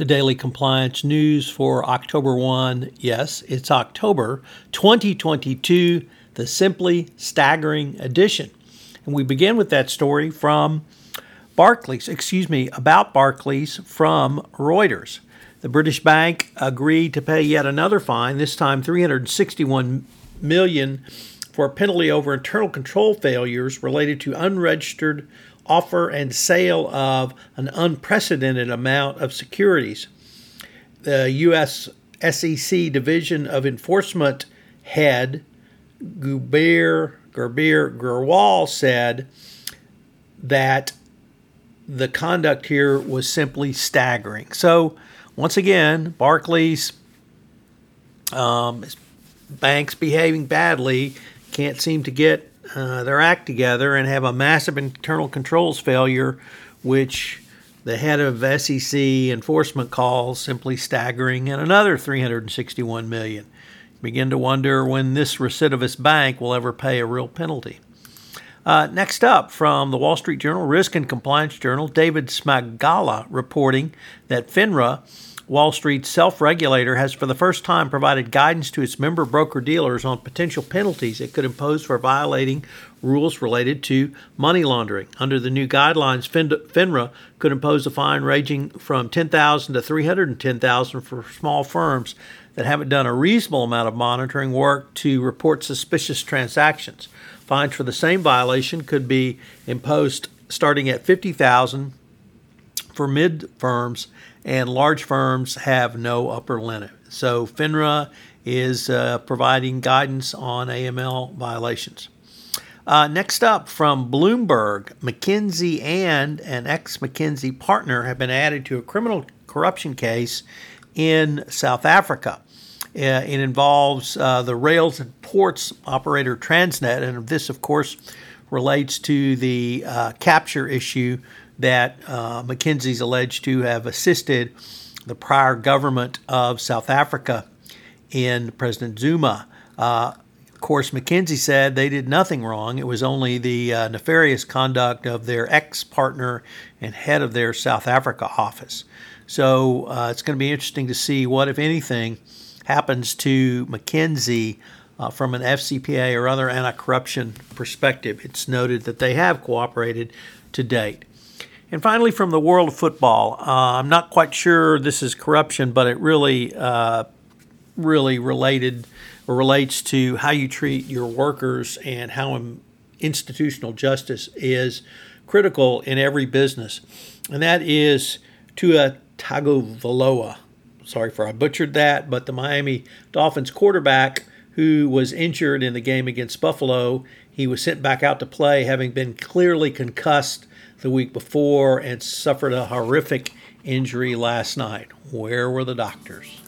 The daily compliance news for October 1. Yes, it's October 2022, the Simply Staggering Edition. And we begin with that story from Barclays, excuse me, about Barclays from Reuters. The British bank agreed to pay yet another fine, this time 361 million for a penalty over internal control failures related to unregistered offer and sale of an unprecedented amount of securities. The U.S. SEC Division of Enforcement head Gubir Gurbir Grewal said that the conduct here was simply staggering. So, once again, Barclays, um, banks behaving badly, can't seem to get uh, their act together and have a massive internal controls failure, which the head of SEC enforcement calls simply staggering, and another 361 million. Begin to wonder when this recidivist bank will ever pay a real penalty. Uh, next up, from the Wall Street Journal, Risk and Compliance Journal, David Smagala reporting that FINRA Wall Street's self regulator has for the first time provided guidance to its member broker dealers on potential penalties it could impose for violating rules related to money laundering. Under the new guidelines, FINRA could impose a fine ranging from 10000 to 310000 for small firms that haven't done a reasonable amount of monitoring work to report suspicious transactions. Fines for the same violation could be imposed starting at 50000 for mid firms and large firms have no upper limit. So FINRA is uh, providing guidance on AML violations. Uh, next up from Bloomberg, McKinsey and an ex McKinsey partner have been added to a criminal corruption case in South Africa. Uh, it involves uh, the rails and ports operator Transnet, and this, of course, relates to the uh, capture issue that uh, McKinsey's alleged to have assisted the prior government of South Africa in President Zuma. Uh, of course, McKinsey said they did nothing wrong. It was only the uh, nefarious conduct of their ex partner and head of their South Africa office. So uh, it's going to be interesting to see what, if anything, happens to McKinsey uh, from an FCPA or other anti corruption perspective. It's noted that they have cooperated to date. And finally, from the world of football, uh, I'm not quite sure this is corruption, but it really, uh, really related or relates to how you treat your workers and how institutional justice is critical in every business, and that is Tua Tagovailoa. Sorry for I butchered that, but the Miami Dolphins quarterback who was injured in the game against Buffalo, he was sent back out to play, having been clearly concussed the week before and suffered a horrific injury last night. Where were the doctors?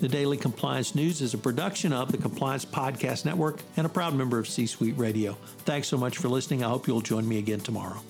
The Daily Compliance News is a production of the Compliance Podcast Network and a proud member of C Suite Radio. Thanks so much for listening. I hope you'll join me again tomorrow.